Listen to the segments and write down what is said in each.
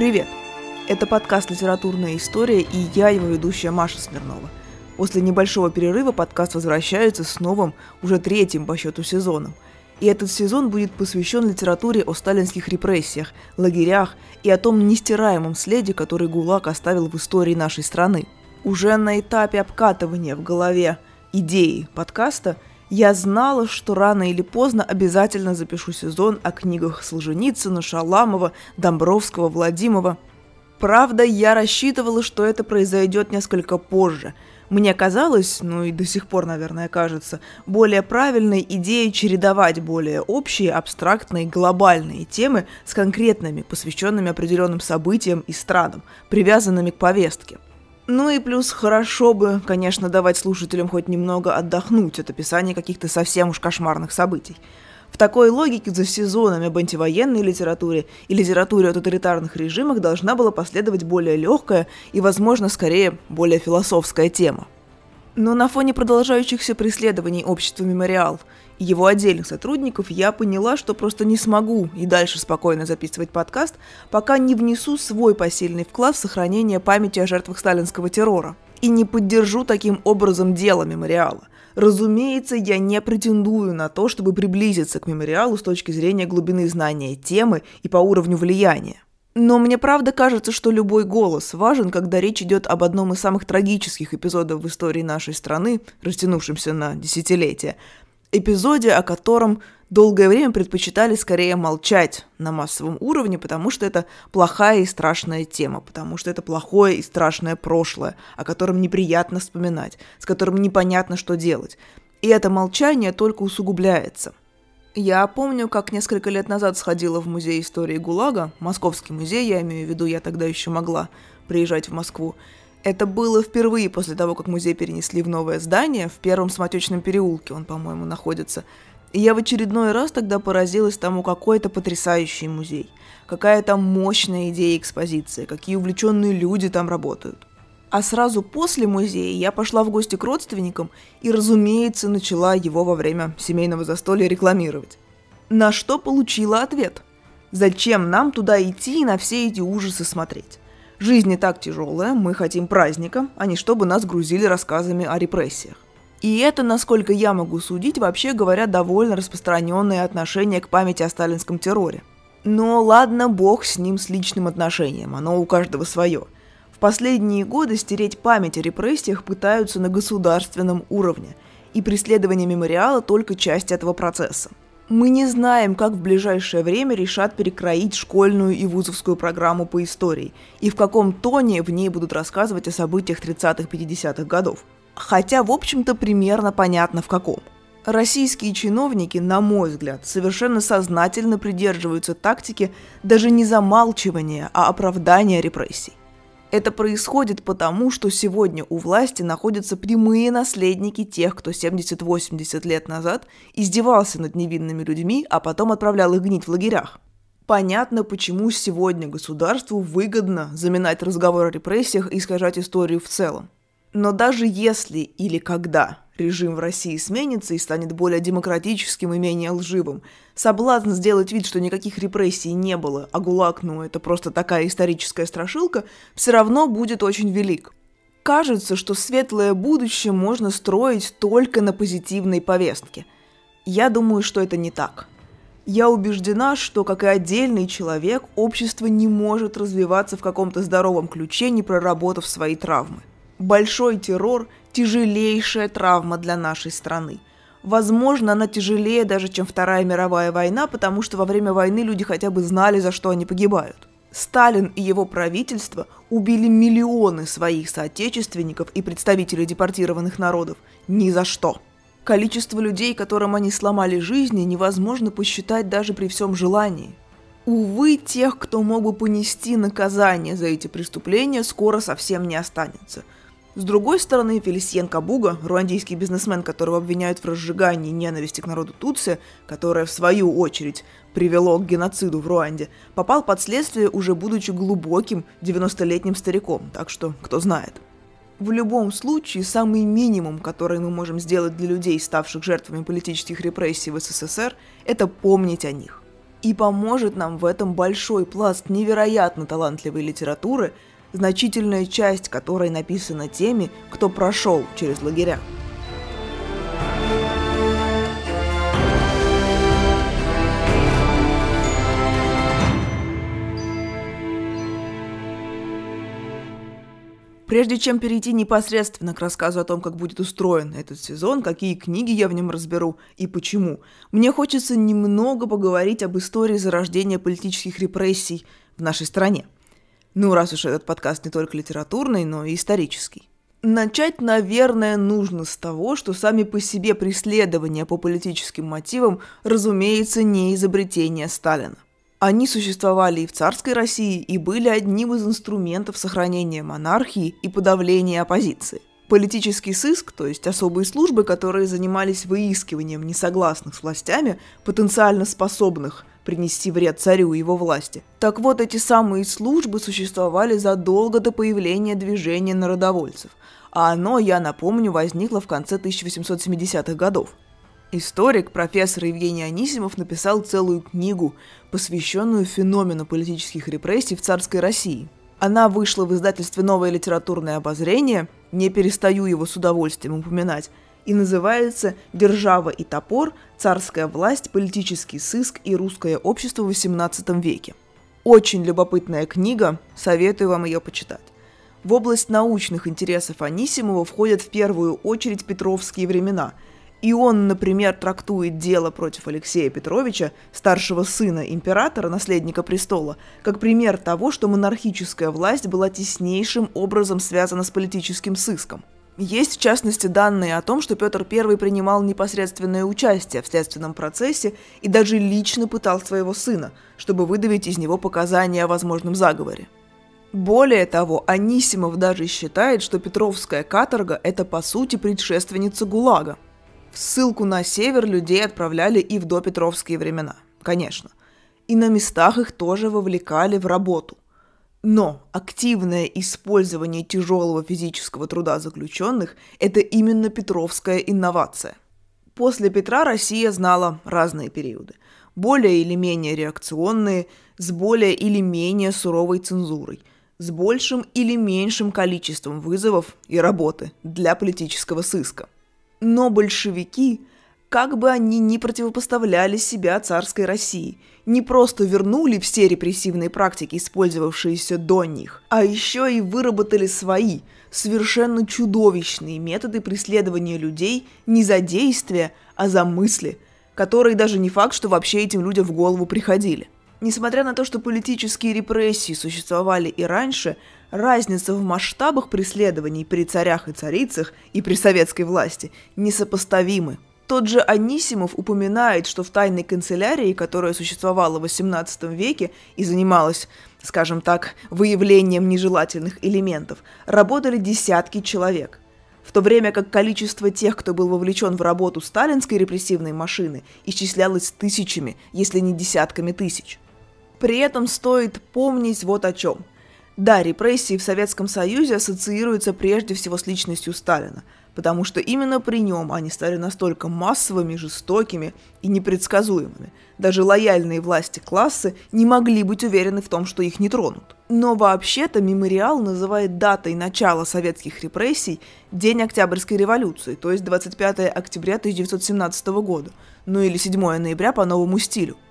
Привет! Это подкаст «Литературная история» и я, его ведущая Маша Смирнова. После небольшого перерыва подкаст возвращается с новым, уже третьим по счету сезоном. И этот сезон будет посвящен литературе о сталинских репрессиях, лагерях и о том нестираемом следе, который ГУЛАГ оставил в истории нашей страны. Уже на этапе обкатывания в голове идеи подкаста – я знала, что рано или поздно обязательно запишу сезон о книгах Солженицына, Шаламова, Домбровского, Владимова. Правда, я рассчитывала, что это произойдет несколько позже. Мне казалось, ну и до сих пор, наверное, кажется, более правильной идеей чередовать более общие, абстрактные, глобальные темы с конкретными, посвященными определенным событиям и странам, привязанными к повестке – ну и плюс хорошо бы, конечно, давать слушателям хоть немного отдохнуть от описания каких-то совсем уж кошмарных событий. В такой логике за сезонами об антивоенной литературе и литературе о тоталитарных режимах должна была последовать более легкая и, возможно, скорее более философская тема. Но на фоне продолжающихся преследований общества «Мемориал» его отдельных сотрудников я поняла, что просто не смогу и дальше спокойно записывать подкаст, пока не внесу свой посильный вклад в сохранение памяти о жертвах сталинского террора и не поддержу таким образом дело «Мемориала». Разумеется, я не претендую на то, чтобы приблизиться к «Мемориалу» с точки зрения глубины знания темы и по уровню влияния. Но мне правда кажется, что любой голос важен, когда речь идет об одном из самых трагических эпизодов в истории нашей страны, растянувшемся на десятилетия. Эпизоде, о котором долгое время предпочитали скорее молчать на массовом уровне, потому что это плохая и страшная тема, потому что это плохое и страшное прошлое, о котором неприятно вспоминать, с которым непонятно, что делать. И это молчание только усугубляется. Я помню, как несколько лет назад сходила в музей истории ГУЛАГа, Московский музей, я имею в виду, я тогда еще могла приезжать в Москву. Это было впервые после того, как музей перенесли в новое здание, в первом Смотечном переулке он, по-моему, находится. И я в очередной раз тогда поразилась тому, какой это потрясающий музей. Какая там мощная идея экспозиции, какие увлеченные люди там работают. А сразу после музея я пошла в гости к родственникам и, разумеется, начала его во время семейного застолья рекламировать. На что получила ответ. Зачем нам туда идти и на все эти ужасы смотреть? Жизнь не так тяжелая, мы хотим праздника, а не чтобы нас грузили рассказами о репрессиях. И это, насколько я могу судить, вообще говоря, довольно распространенное отношение к памяти о сталинском терроре. Но ладно, бог с ним, с личным отношением, оно у каждого свое – последние годы стереть память о репрессиях пытаются на государственном уровне, и преследование мемориала только часть этого процесса. Мы не знаем, как в ближайшее время решат перекроить школьную и вузовскую программу по истории, и в каком тоне в ней будут рассказывать о событиях 30-50-х годов. Хотя, в общем-то, примерно понятно в каком. Российские чиновники, на мой взгляд, совершенно сознательно придерживаются тактики даже не замалчивания, а оправдания репрессий. Это происходит потому, что сегодня у власти находятся прямые наследники тех, кто 70-80 лет назад издевался над невинными людьми, а потом отправлял их гнить в лагерях. Понятно, почему сегодня государству выгодно заминать разговор о репрессиях и искажать историю в целом. Но даже если или когда режим в России сменится и станет более демократическим и менее лживым, соблазн сделать вид, что никаких репрессий не было, а ГУЛАГ, ну, это просто такая историческая страшилка, все равно будет очень велик. Кажется, что светлое будущее можно строить только на позитивной повестке. Я думаю, что это не так. Я убеждена, что, как и отдельный человек, общество не может развиваться в каком-то здоровом ключе, не проработав свои травмы. Большой террор – тяжелейшая травма для нашей страны. Возможно, она тяжелее даже, чем Вторая мировая война, потому что во время войны люди хотя бы знали, за что они погибают. Сталин и его правительство убили миллионы своих соотечественников и представителей депортированных народов ни за что. Количество людей, которым они сломали жизни, невозможно посчитать даже при всем желании. Увы, тех, кто мог бы понести наказание за эти преступления, скоро совсем не останется – с другой стороны, Фелисьен Кабуга, руандийский бизнесмен, которого обвиняют в разжигании ненависти к народу Тутси, которое, в свою очередь, привело к геноциду в Руанде, попал под следствие уже будучи глубоким 90-летним стариком, так что кто знает. В любом случае, самый минимум, который мы можем сделать для людей, ставших жертвами политических репрессий в СССР, это помнить о них. И поможет нам в этом большой пласт невероятно талантливой литературы, значительная часть которой написана теми, кто прошел через лагеря. Прежде чем перейти непосредственно к рассказу о том, как будет устроен этот сезон, какие книги я в нем разберу и почему, мне хочется немного поговорить об истории зарождения политических репрессий в нашей стране. Ну, раз уж этот подкаст не только литературный, но и исторический. Начать, наверное, нужно с того, что сами по себе преследования по политическим мотивам, разумеется, не изобретение Сталина. Они существовали и в царской России, и были одним из инструментов сохранения монархии и подавления оппозиции. Политический сыск, то есть особые службы, которые занимались выискиванием несогласных с властями, потенциально способных принести вред царю и его власти. Так вот, эти самые службы существовали задолго до появления движения народовольцев, а оно, я напомню, возникло в конце 1870-х годов. Историк, профессор Евгений Анисимов написал целую книгу, посвященную феномену политических репрессий в царской России. Она вышла в издательстве «Новое литературное обозрение», не перестаю его с удовольствием упоминать, и называется «Держава и топор. Царская власть, политический сыск и русское общество в XVIII веке». Очень любопытная книга, советую вам ее почитать. В область научных интересов Анисимова входят в первую очередь петровские времена – и он, например, трактует дело против Алексея Петровича, старшего сына императора, наследника престола, как пример того, что монархическая власть была теснейшим образом связана с политическим сыском. Есть, в частности, данные о том, что Петр I принимал непосредственное участие в следственном процессе и даже лично пытал своего сына, чтобы выдавить из него показания о возможном заговоре. Более того, Анисимов даже считает, что Петровская каторга – это по сути предшественница ГУЛАГа – в ссылку на север людей отправляли и в допетровские времена, конечно. И на местах их тоже вовлекали в работу. Но активное использование тяжелого физического труда заключенных – это именно петровская инновация. После Петра Россия знала разные периоды. Более или менее реакционные, с более или менее суровой цензурой, с большим или меньшим количеством вызовов и работы для политического сыска – но большевики, как бы они ни противопоставляли себя царской России, не просто вернули все репрессивные практики, использовавшиеся до них, а еще и выработали свои, совершенно чудовищные методы преследования людей не за действия, а за мысли, которые даже не факт, что вообще этим людям в голову приходили. Несмотря на то, что политические репрессии существовали и раньше, разница в масштабах преследований при царях и царицах и при советской власти несопоставимы. Тот же Анисимов упоминает, что в тайной канцелярии, которая существовала в XVIII веке и занималась, скажем так, выявлением нежелательных элементов, работали десятки человек – в то время как количество тех, кто был вовлечен в работу сталинской репрессивной машины, исчислялось тысячами, если не десятками тысяч. При этом стоит помнить вот о чем. Да, репрессии в Советском Союзе ассоциируются прежде всего с личностью Сталина, потому что именно при нем они стали настолько массовыми, жестокими и непредсказуемыми. Даже лояльные власти классы не могли быть уверены в том, что их не тронут. Но вообще-то мемориал называет датой начала советских репрессий День Октябрьской революции, то есть 25 октября 1917 года, ну или 7 ноября по новому стилю –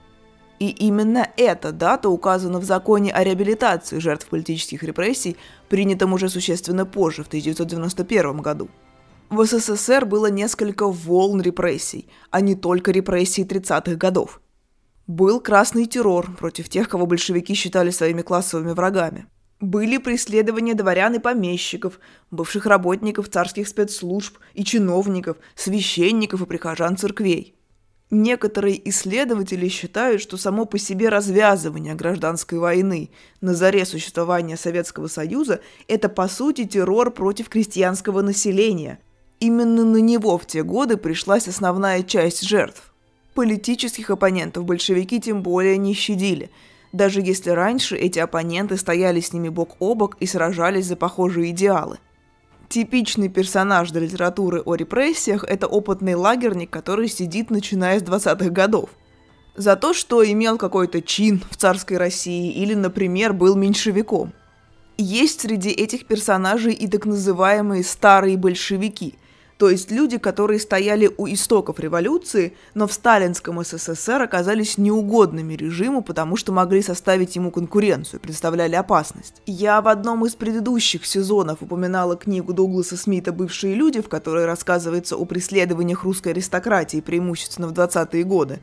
и именно эта дата указана в законе о реабилитации жертв политических репрессий, принятом уже существенно позже, в 1991 году. В СССР было несколько волн репрессий, а не только репрессии 30-х годов. Был красный террор против тех, кого большевики считали своими классовыми врагами. Были преследования дворян и помещиков, бывших работников царских спецслужб и чиновников, священников и прихожан церквей – Некоторые исследователи считают, что само по себе развязывание гражданской войны на заре существования Советского Союза – это по сути террор против крестьянского населения. Именно на него в те годы пришлась основная часть жертв. Политических оппонентов большевики тем более не щадили, даже если раньше эти оппоненты стояли с ними бок о бок и сражались за похожие идеалы – Типичный персонаж для литературы о репрессиях – это опытный лагерник, который сидит начиная с 20-х годов. За то, что имел какой-то чин в царской России или, например, был меньшевиком. Есть среди этих персонажей и так называемые старые большевики – то есть люди, которые стояли у истоков революции, но в сталинском СССР оказались неугодными режиму, потому что могли составить ему конкуренцию, представляли опасность. Я в одном из предыдущих сезонов упоминала книгу Дугласа Смита «Бывшие люди», в которой рассказывается о преследованиях русской аристократии, преимущественно в 20-е годы.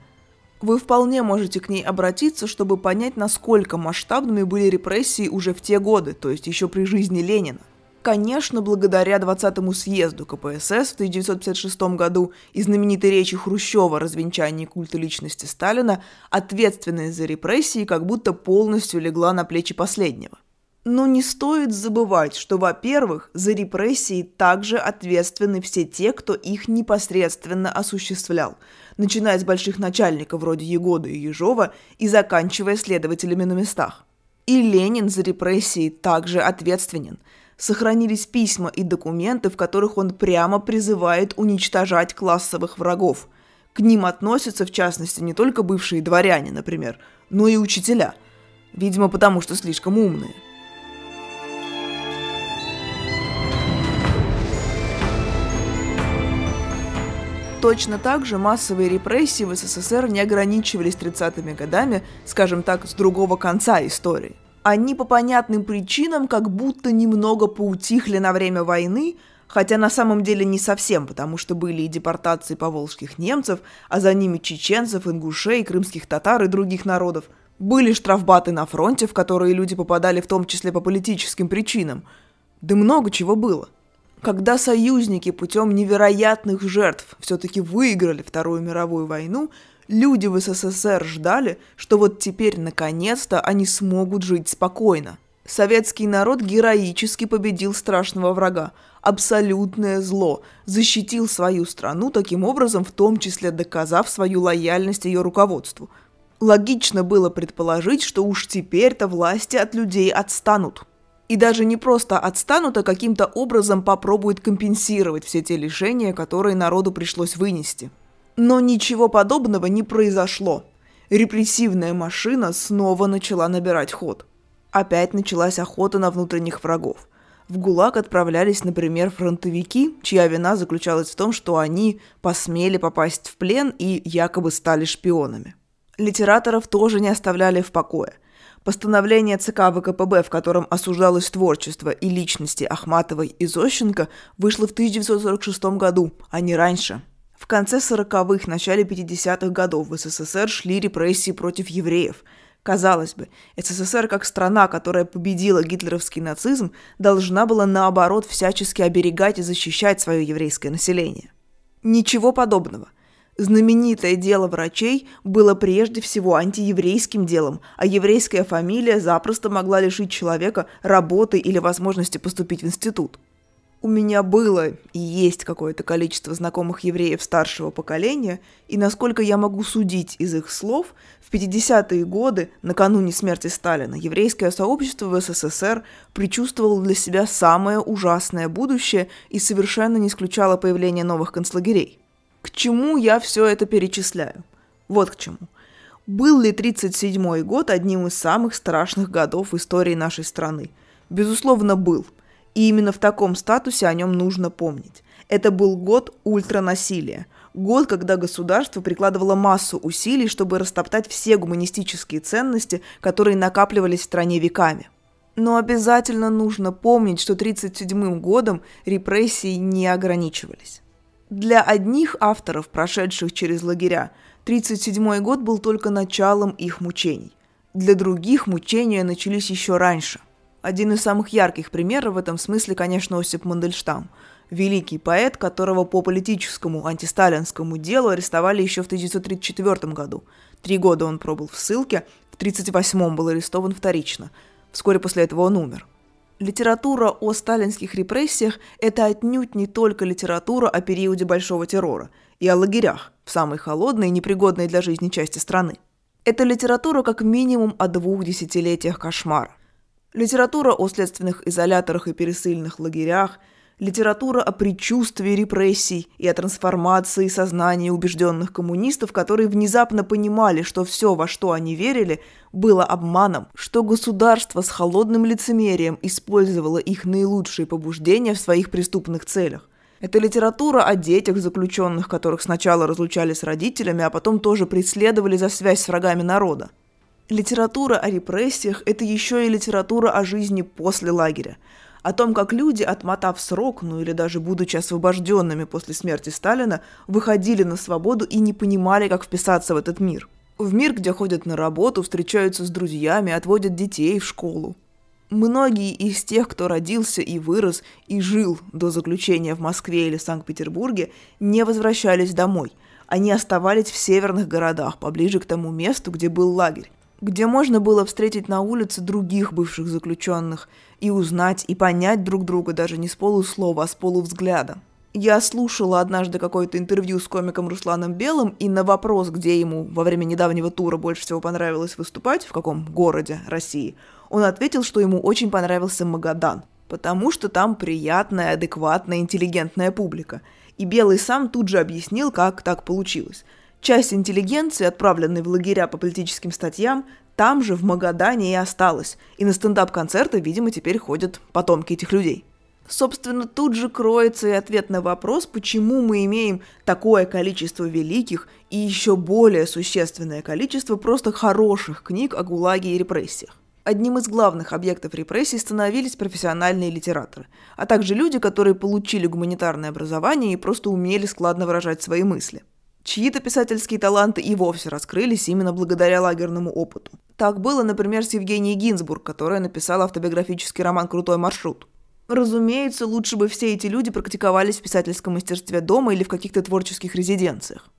Вы вполне можете к ней обратиться, чтобы понять, насколько масштабными были репрессии уже в те годы, то есть еще при жизни Ленина. Конечно, благодаря 20-му съезду КПСС в 1956 году и знаменитой речи Хрущева о развенчании культа личности Сталина, ответственность за репрессии как будто полностью легла на плечи последнего. Но не стоит забывать, что, во-первых, за репрессии также ответственны все те, кто их непосредственно осуществлял, начиная с больших начальников вроде Егода и Ежова и заканчивая следователями на местах. И Ленин за репрессии также ответственен – сохранились письма и документы, в которых он прямо призывает уничтожать классовых врагов. К ним относятся, в частности, не только бывшие дворяне, например, но и учителя. Видимо, потому что слишком умные. Точно так же массовые репрессии в СССР не ограничивались 30-ми годами, скажем так, с другого конца истории они по понятным причинам как будто немного поутихли на время войны, хотя на самом деле не совсем, потому что были и депортации поволжских немцев, а за ними чеченцев, ингушей, крымских татар и других народов. Были штрафбаты на фронте, в которые люди попадали в том числе по политическим причинам. Да много чего было. Когда союзники путем невероятных жертв все-таки выиграли Вторую мировую войну, Люди в СССР ждали, что вот теперь наконец-то они смогут жить спокойно. Советский народ героически победил страшного врага, абсолютное зло, защитил свою страну таким образом, в том числе доказав свою лояльность ее руководству. Логично было предположить, что уж теперь-то власти от людей отстанут. И даже не просто отстанут, а каким-то образом попробуют компенсировать все те лишения, которые народу пришлось вынести. Но ничего подобного не произошло. Репрессивная машина снова начала набирать ход. Опять началась охота на внутренних врагов. В ГУЛАГ отправлялись, например, фронтовики, чья вина заключалась в том, что они посмели попасть в плен и якобы стали шпионами. Литераторов тоже не оставляли в покое. Постановление ЦК ВКПБ, в котором осуждалось творчество и личности Ахматовой и Зощенко, вышло в 1946 году, а не раньше – в конце 40-х, начале 50-х годов в СССР шли репрессии против евреев. Казалось бы, СССР как страна, которая победила гитлеровский нацизм, должна была наоборот всячески оберегать и защищать свое еврейское население. Ничего подобного. Знаменитое дело врачей было прежде всего антиеврейским делом, а еврейская фамилия запросто могла лишить человека работы или возможности поступить в институт. У меня было и есть какое-то количество знакомых евреев старшего поколения, и насколько я могу судить из их слов, в 50-е годы, накануне смерти Сталина, еврейское сообщество в СССР предчувствовало для себя самое ужасное будущее и совершенно не исключало появление новых концлагерей. К чему я все это перечисляю? Вот к чему. Был ли 1937 год одним из самых страшных годов в истории нашей страны? Безусловно, был – и именно в таком статусе о нем нужно помнить. Это был год ультранасилия. Год, когда государство прикладывало массу усилий, чтобы растоптать все гуманистические ценности, которые накапливались в стране веками. Но обязательно нужно помнить, что 1937 годом репрессии не ограничивались. Для одних авторов, прошедших через лагеря, 1937 год был только началом их мучений. Для других мучения начались еще раньше. Один из самых ярких примеров в этом смысле, конечно, Осип Мандельштам. Великий поэт, которого по политическому антисталинскому делу арестовали еще в 1934 году. Три года он пробыл в ссылке, в 1938 был арестован вторично. Вскоре после этого он умер. Литература о сталинских репрессиях – это отнюдь не только литература о периоде Большого террора и о лагерях в самой холодной и непригодной для жизни части страны. Это литература как минимум о двух десятилетиях кошмара – Литература о следственных изоляторах и пересыльных лагерях, Литература о предчувствии репрессий и о трансформации сознания убежденных коммунистов, которые внезапно понимали, что все, во что они верили, было обманом, что государство с холодным лицемерием использовало их наилучшие побуждения в своих преступных целях. Это литература о детях заключенных, которых сначала разлучали с родителями, а потом тоже преследовали за связь с врагами народа. Литература о репрессиях – это еще и литература о жизни после лагеря – о том, как люди, отмотав срок, ну или даже будучи освобожденными после смерти Сталина, выходили на свободу и не понимали, как вписаться в этот мир. В мир, где ходят на работу, встречаются с друзьями, отводят детей в школу. Многие из тех, кто родился и вырос и жил до заключения в Москве или Санкт-Петербурге, не возвращались домой. Они оставались в северных городах, поближе к тому месту, где был лагерь где можно было встретить на улице других бывших заключенных и узнать и понять друг друга даже не с полуслова, а с полувзгляда. Я слушала однажды какое-то интервью с комиком Русланом Белым, и на вопрос, где ему во время недавнего тура больше всего понравилось выступать, в каком городе России, он ответил, что ему очень понравился Магадан, потому что там приятная, адекватная, интеллигентная публика. И Белый сам тут же объяснил, как так получилось – Часть интеллигенции, отправленной в лагеря по политическим статьям, там же, в Магадане, и осталась. И на стендап-концерты, видимо, теперь ходят потомки этих людей. Собственно, тут же кроется и ответ на вопрос, почему мы имеем такое количество великих и еще более существенное количество просто хороших книг о ГУЛАГе и репрессиях. Одним из главных объектов репрессий становились профессиональные литераторы, а также люди, которые получили гуманитарное образование и просто умели складно выражать свои мысли – Чьи-то писательские таланты и вовсе раскрылись именно благодаря лагерному опыту. Так было, например, с Евгенией Гинзбург, которая написала автобиографический роман «Крутой маршрут». Разумеется, лучше бы все эти люди практиковались в писательском мастерстве дома или в каких-то творческих резиденциях.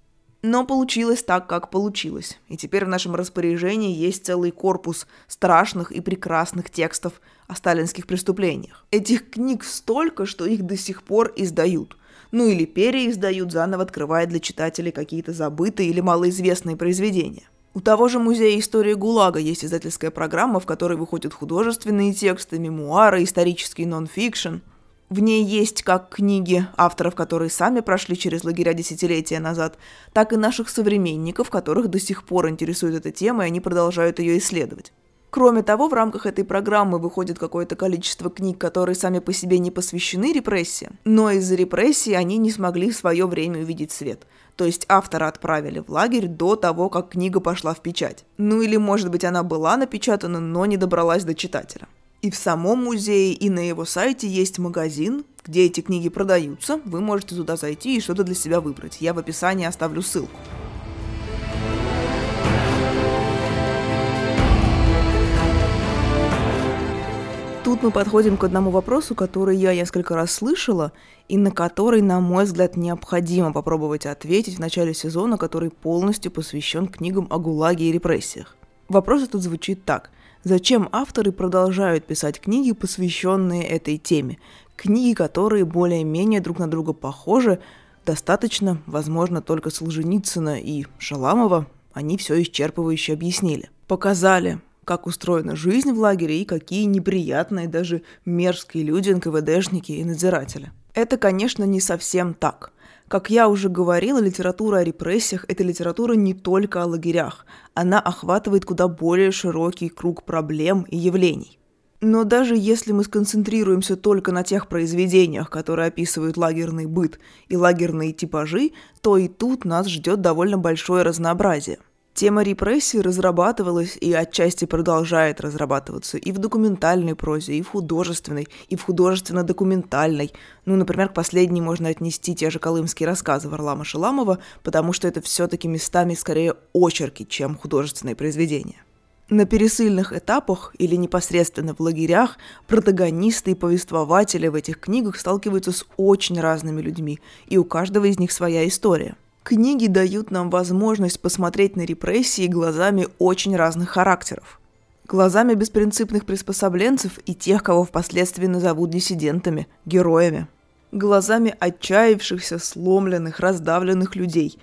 Но получилось так, как получилось. И теперь в нашем распоряжении есть целый корпус страшных и прекрасных текстов о сталинских преступлениях. Этих книг столько, что их до сих пор издают – ну или переиздают, заново открывая для читателей какие-то забытые или малоизвестные произведения. У того же Музея истории ГУЛАГа есть издательская программа, в которой выходят художественные тексты, мемуары, исторический нон-фикшн. В ней есть как книги авторов, которые сами прошли через лагеря десятилетия назад, так и наших современников, которых до сих пор интересует эта тема, и они продолжают ее исследовать. Кроме того, в рамках этой программы выходит какое-то количество книг, которые сами по себе не посвящены репрессиям, но из-за репрессий они не смогли в свое время увидеть свет. То есть автора отправили в лагерь до того, как книга пошла в печать. Ну или, может быть, она была напечатана, но не добралась до читателя. И в самом музее, и на его сайте есть магазин, где эти книги продаются. Вы можете туда зайти и что-то для себя выбрать. Я в описании оставлю ссылку. Тут мы подходим к одному вопросу, который я несколько раз слышала, и на который, на мой взгляд, необходимо попробовать ответить в начале сезона, который полностью посвящен книгам о ГУЛАГе и репрессиях. Вопрос этот звучит так. Зачем авторы продолжают писать книги, посвященные этой теме? Книги, которые более-менее друг на друга похожи, достаточно, возможно, только Солженицына и Шаламова, они все исчерпывающе объяснили. Показали, как устроена жизнь в лагере и какие неприятные, даже мерзкие люди, НКВДшники и надзиратели. Это, конечно, не совсем так. Как я уже говорила, литература о репрессиях – это литература не только о лагерях. Она охватывает куда более широкий круг проблем и явлений. Но даже если мы сконцентрируемся только на тех произведениях, которые описывают лагерный быт и лагерные типажи, то и тут нас ждет довольно большое разнообразие. Тема репрессий разрабатывалась и отчасти продолжает разрабатываться и в документальной прозе, и в художественной, и в художественно-документальной. Ну, например, к последней можно отнести те же колымские рассказы Варлама Шаламова, потому что это все-таки местами скорее очерки, чем художественные произведения. На пересыльных этапах или непосредственно в лагерях протагонисты и повествователи в этих книгах сталкиваются с очень разными людьми, и у каждого из них своя история – Книги дают нам возможность посмотреть на репрессии глазами очень разных характеров. Глазами беспринципных приспособленцев и тех, кого впоследствии назовут диссидентами, героями. Глазами отчаявшихся, сломленных, раздавленных людей.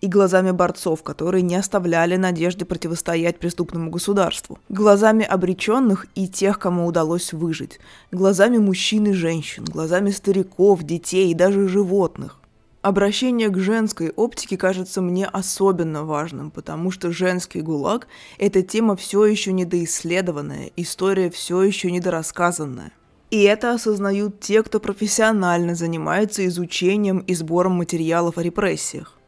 и глазами борцов, которые не оставляли надежды противостоять преступному государству, глазами обреченных и тех, кому удалось выжить, глазами мужчин и женщин, глазами стариков, детей и даже животных. Обращение к женской оптике кажется мне особенно важным, потому что женский ГУЛАГ – это тема все еще недоисследованная, история все еще недорассказанная. И это осознают те, кто профессионально занимается изучением и сбором материалов о репрессиях.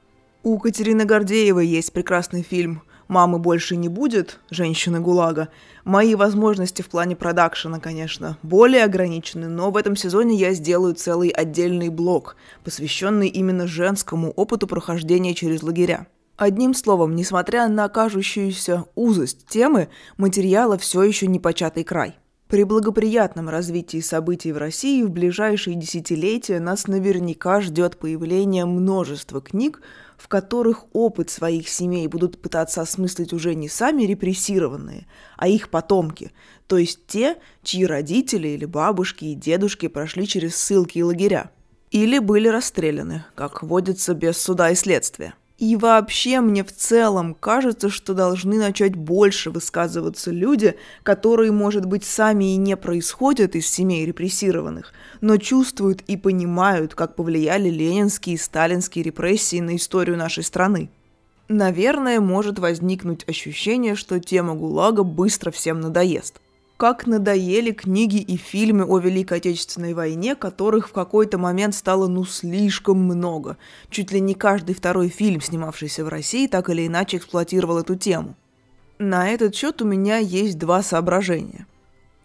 У Катерины Гордеевой есть прекрасный фильм «Мамы больше не будет. Женщины ГУЛАГа». Мои возможности в плане продакшена, конечно, более ограничены, но в этом сезоне я сделаю целый отдельный блок, посвященный именно женскому опыту прохождения через лагеря. Одним словом, несмотря на кажущуюся узость темы, материала все еще не початый край. При благоприятном развитии событий в России в ближайшие десятилетия нас наверняка ждет появление множества книг, в которых опыт своих семей будут пытаться осмыслить уже не сами репрессированные, а их потомки, то есть те, чьи родители или бабушки и дедушки прошли через ссылки и лагеря. Или были расстреляны, как водится без суда и следствия. И вообще мне в целом кажется, что должны начать больше высказываться люди, которые, может быть, сами и не происходят из семей репрессированных, но чувствуют и понимают, как повлияли ленинские и сталинские репрессии на историю нашей страны. Наверное, может возникнуть ощущение, что тема ГУЛАГа быстро всем надоест – как надоели книги и фильмы о Великой Отечественной войне, которых в какой-то момент стало ну слишком много. Чуть ли не каждый второй фильм, снимавшийся в России, так или иначе эксплуатировал эту тему. На этот счет у меня есть два соображения.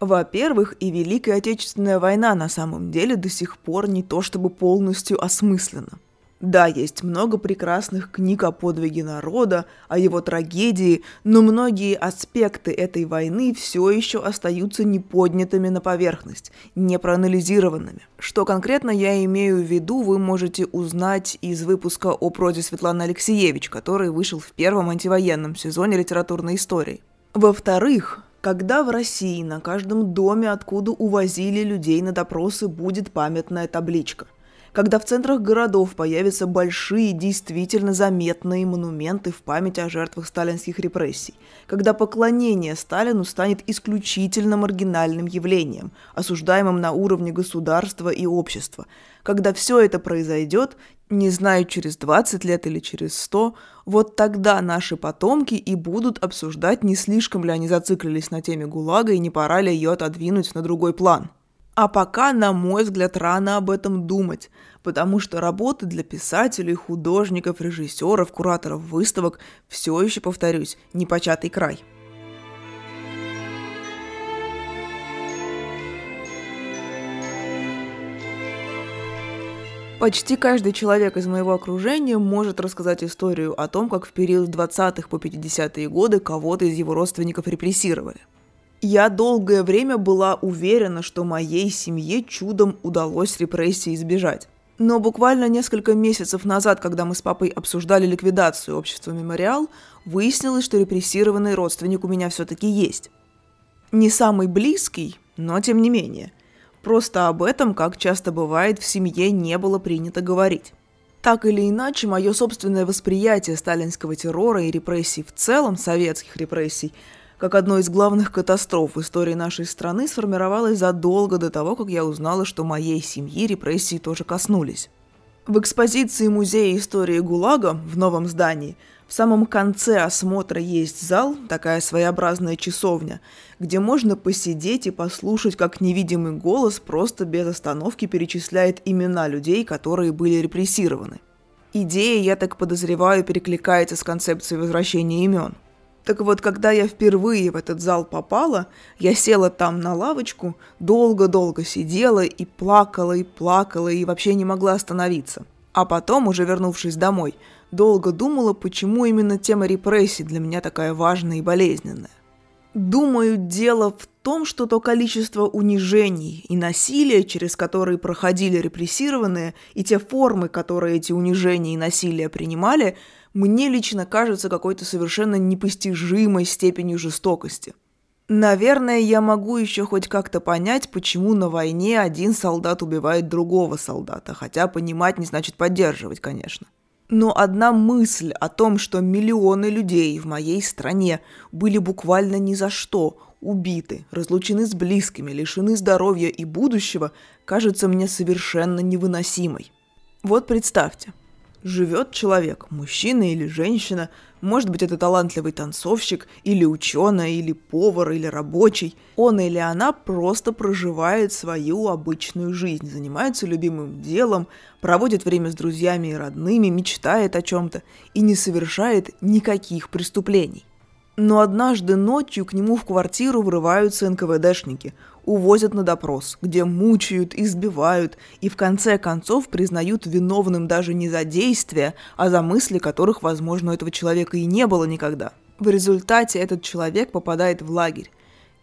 Во-первых, и Великая Отечественная война на самом деле до сих пор не то чтобы полностью осмыслена. Да, есть много прекрасных книг о подвиге народа, о его трагедии, но многие аспекты этой войны все еще остаются неподнятыми на поверхность, не проанализированными. Что конкретно я имею в виду, вы можете узнать из выпуска о прозе Светланы Алексеевич, который вышел в первом антивоенном сезоне литературной истории. Во-вторых, когда в России на каждом доме, откуда увозили людей на допросы, будет памятная табличка когда в центрах городов появятся большие, действительно заметные монументы в память о жертвах сталинских репрессий, когда поклонение Сталину станет исключительно маргинальным явлением, осуждаемым на уровне государства и общества, когда все это произойдет, не знаю, через 20 лет или через 100, вот тогда наши потомки и будут обсуждать, не слишком ли они зациклились на теме ГУЛАГа и не пора ли ее отодвинуть на другой план. А пока, на мой взгляд, рано об этом думать, потому что работы для писателей, художников, режиссеров, кураторов выставок все еще, повторюсь, непочатый край. Почти каждый человек из моего окружения может рассказать историю о том, как в период 20-х по 50-е годы кого-то из его родственников репрессировали – я долгое время была уверена, что моей семье чудом удалось репрессии избежать. Но буквально несколько месяцев назад, когда мы с папой обсуждали ликвидацию общества «Мемориал», выяснилось, что репрессированный родственник у меня все-таки есть. Не самый близкий, но тем не менее. Просто об этом, как часто бывает, в семье не было принято говорить. Так или иначе, мое собственное восприятие сталинского террора и репрессий в целом, советских репрессий, как одной из главных катастроф в истории нашей страны сформировалась задолго до того, как я узнала, что моей семьи репрессии тоже коснулись. В экспозиции Музея истории ГУЛАГа в новом здании в самом конце осмотра есть зал, такая своеобразная часовня, где можно посидеть и послушать, как невидимый голос просто без остановки перечисляет имена людей, которые были репрессированы. Идея, я так подозреваю, перекликается с концепцией возвращения имен – так вот, когда я впервые в этот зал попала, я села там на лавочку, долго-долго сидела и плакала, и плакала, и вообще не могла остановиться. А потом, уже вернувшись домой, долго думала, почему именно тема репрессий для меня такая важная и болезненная. Думаю, дело в том, что то количество унижений и насилия, через которые проходили репрессированные, и те формы, которые эти унижения и насилия принимали – мне лично кажется какой-то совершенно непостижимой степенью жестокости. Наверное, я могу еще хоть как-то понять, почему на войне один солдат убивает другого солдата, хотя понимать не значит поддерживать, конечно. Но одна мысль о том, что миллионы людей в моей стране были буквально ни за что убиты, разлучены с близкими, лишены здоровья и будущего, кажется мне совершенно невыносимой. Вот представьте, живет человек, мужчина или женщина, может быть, это талантливый танцовщик, или ученый, или повар, или рабочий. Он или она просто проживает свою обычную жизнь, занимается любимым делом, проводит время с друзьями и родными, мечтает о чем-то и не совершает никаких преступлений. Но однажды ночью к нему в квартиру врываются НКВДшники, увозят на допрос, где мучают, избивают и в конце концов признают виновным даже не за действия, а за мысли, которых, возможно, у этого человека и не было никогда. В результате этот человек попадает в лагерь.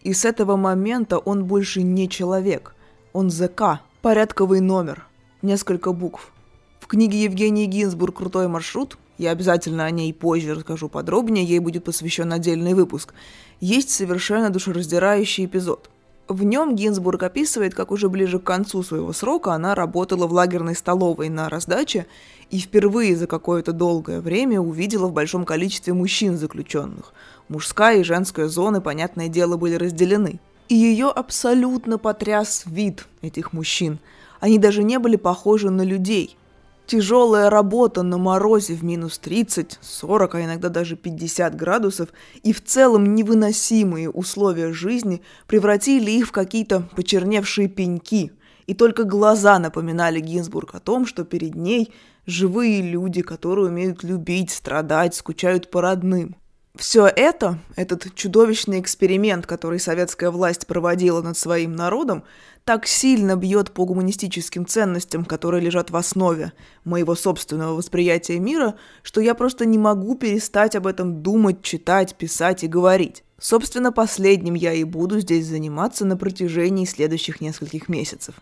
И с этого момента он больше не человек. Он ЗК, порядковый номер, несколько букв. В книге Евгении Гинзбург «Крутой маршрут» я обязательно о ней позже расскажу подробнее, ей будет посвящен отдельный выпуск, есть совершенно душераздирающий эпизод. В нем Гинзбург описывает, как уже ближе к концу своего срока она работала в лагерной столовой на раздаче и впервые за какое-то долгое время увидела в большом количестве мужчин заключенных. Мужская и женская зоны, понятное дело, были разделены. И ее абсолютно потряс вид этих мужчин. Они даже не были похожи на людей – Тяжелая работа на морозе в минус 30, 40, а иногда даже 50 градусов и в целом невыносимые условия жизни превратили их в какие-то почерневшие пеньки. И только глаза напоминали Гинзбург о том, что перед ней живые люди, которые умеют любить, страдать, скучают по родным. Все это, этот чудовищный эксперимент, который советская власть проводила над своим народом, так сильно бьет по гуманистическим ценностям, которые лежат в основе моего собственного восприятия мира, что я просто не могу перестать об этом думать, читать, писать и говорить. Собственно, последним я и буду здесь заниматься на протяжении следующих нескольких месяцев.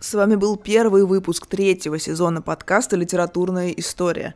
С вами был первый выпуск третьего сезона подкаста «Литературная история».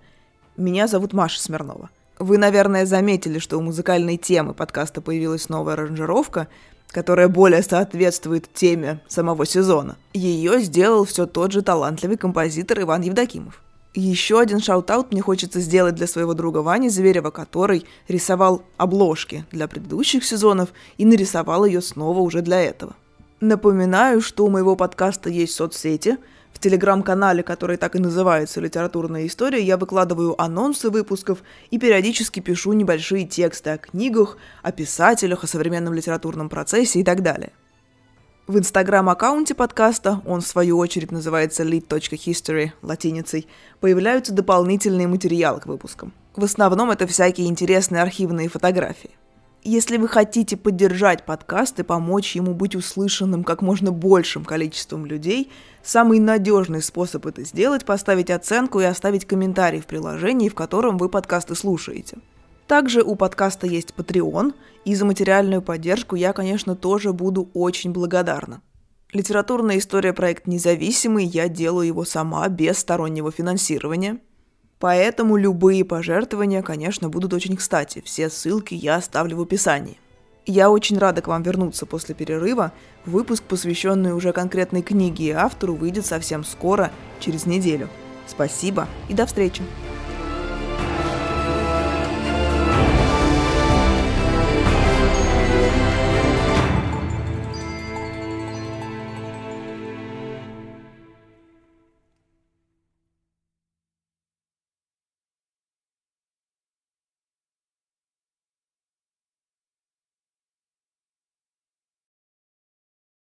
Меня зовут Маша Смирнова – вы, наверное, заметили, что у музыкальной темы подкаста появилась новая аранжировка, которая более соответствует теме самого сезона. Ее сделал все тот же талантливый композитор Иван Евдокимов. Еще один shout-out мне хочется сделать для своего друга Вани Зверева, который рисовал обложки для предыдущих сезонов и нарисовал ее снова уже для этого. Напоминаю, что у моего подкаста есть соцсети – телеграм-канале, который так и называется «Литературная история», я выкладываю анонсы выпусков и периодически пишу небольшие тексты о книгах, о писателях, о современном литературном процессе и так далее. В инстаграм-аккаунте подкаста, он в свою очередь называется lit.history латиницей, появляются дополнительные материалы к выпускам. В основном это всякие интересные архивные фотографии. Если вы хотите поддержать подкаст и помочь ему быть услышанным как можно большим количеством людей, самый надежный способ это сделать – поставить оценку и оставить комментарий в приложении, в котором вы подкасты слушаете. Также у подкаста есть Patreon, и за материальную поддержку я, конечно, тоже буду очень благодарна. Литературная история проект независимый, я делаю его сама, без стороннего финансирования – Поэтому любые пожертвования, конечно, будут очень кстати. Все ссылки я оставлю в описании. Я очень рада к вам вернуться после перерыва. Выпуск, посвященный уже конкретной книге и автору, выйдет совсем скоро, через неделю. Спасибо и до встречи!